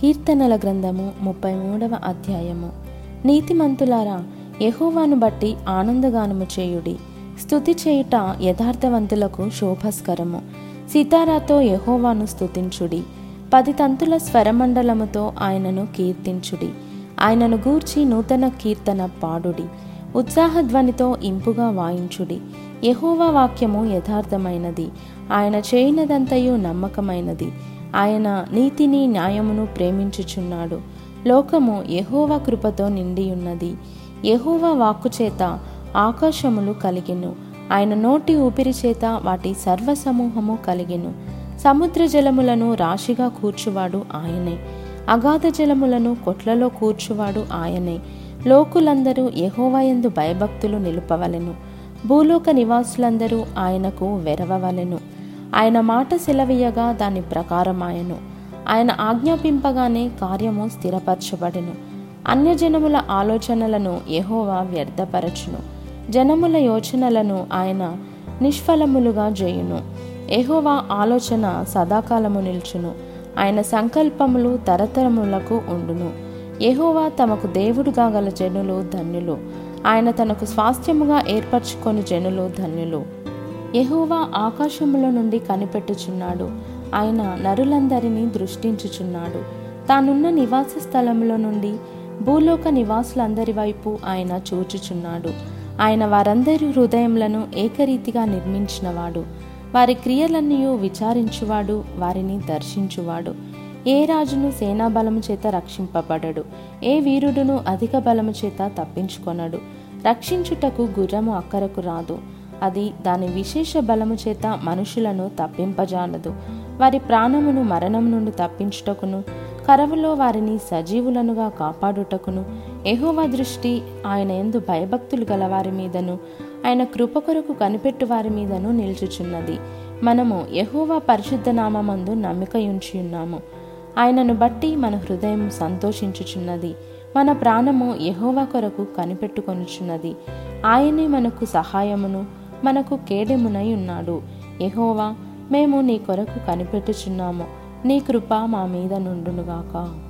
కీర్తనల గ్రంథము ముప్పై మూడవ అధ్యాయము. నీతిమంతులారా యహోవాను బట్టి ఆనందగానము చేయుడి. స్థుతి చేయుట యథార్థవంతులకు శోభస్కరము. సితారాతో యహోవాను స్థుతించుడి పది తంతుల స్వరమండలముతో ఆయనను కీర్తించుడి. ఆయనను గూర్చి నూతన కీర్తన పాడుడి. ఉత్సాహధ్వనితో ఇంపుగా వాయించుడి. యహోవా వాక్యము యథార్థమైనది. ఆయన చేయనదంతయు నమ్మకమైనది. ఆయన నీతిని న్యాయమును ప్రేమించుచున్నాడు. లోకము యెహోవా కృపతో నిండి ఉన్నది యెహోవా వాక్కు చేత ఆకాశములు కలిగెను. ఆయన నోటి ఊపిరి చేత వాటి సర్వసమూహము కలిగెను. సముద్ర జలములను రాశిగా కూర్చువాడు ఆయనే. అగాధ జలములను కొట్లలో కూర్చువాడు ఆయనే. లోకులందరూ యెహోవాయందు భయభక్తులు నిలుపవలెను. భూలోక నివాసులందరూ ఆయనకు వెరవవలెను. ఆయన మాట సెలవీయగా దాని ప్రకారమాయను. ఆయన ఆజ్ఞాపింపగానే కార్యము స్థిరపరచబడెను. అన్యజనముల ఆలోచనలను ఎహోవా వ్యర్థపరచును. జనముల యోచనలను ఆయన నిష్ఫలములుగా చేయును ఎహోవా ఆలోచన సదాకాలము నిల్చును. ఆయన సంకల్పములు తరతరములకు ఉండును. ఎహోవా తమకు దేవుడుగా గల జనులు ధన్యులు. ఆయన తనకు స్వాస్థ్యముగా ఏర్పరచుకొని జనులు ధన్యులు. యహోవా ఆకాశముల నుండి కనిపెట్టుచున్నాడు. ఆయన నరులందరినీ దృష్టించుచున్నాడు. తానున్న నివాస స్థలంలో నుండి భూలోక నివాసులందరి వైపు ఆయన చూచుచున్నాడు. ఆయన వారందరి హృదయములను ఏకరీతిగా నిర్మించినవాడు. వారి క్రియలన్నీ విచారించువాడు వారిని దర్శించువాడు. ఏ రాజును సేనాబలము చేత రక్షింపబడడు ఏ వీరుడును అధిక బలము చేత తప్పించుకొనడు. రక్షించుటకు గుర్రము అక్కరకు రాదు. అది దాని విశేష బలము చేత మనుషులను తప్పింపజాలదు. వారి ప్రాణమును మరణం నుండి తప్పించుటకును కరవులో వారిని సజీవులనుగా కాపాడుటకును ఎహోవా దృష్టి ఆయన ఎందు భయభక్తులు గల వారి మీదను ఆయన కృప కొరకు కనిపెట్టు వారి మీదను నిల్చుచున్నది. మనము యహోవా పరిశుద్ధ నామందు నమ్మిక ఉంచి ఉన్నాము. ఆయనను బట్టి మన హృదయం సంతోషించుచున్నది. మన ప్రాణము యహోవా కొరకు కనిపెట్టుకొనుచున్నది. ఆయనే మనకు సహాయమును మనకు కేడెమునై ఉన్నాడు. ఎహోవా మేము నీ కొరకు కనిపెట్టుచున్నాము. నీ కృప మా మీద నుండునుగాక.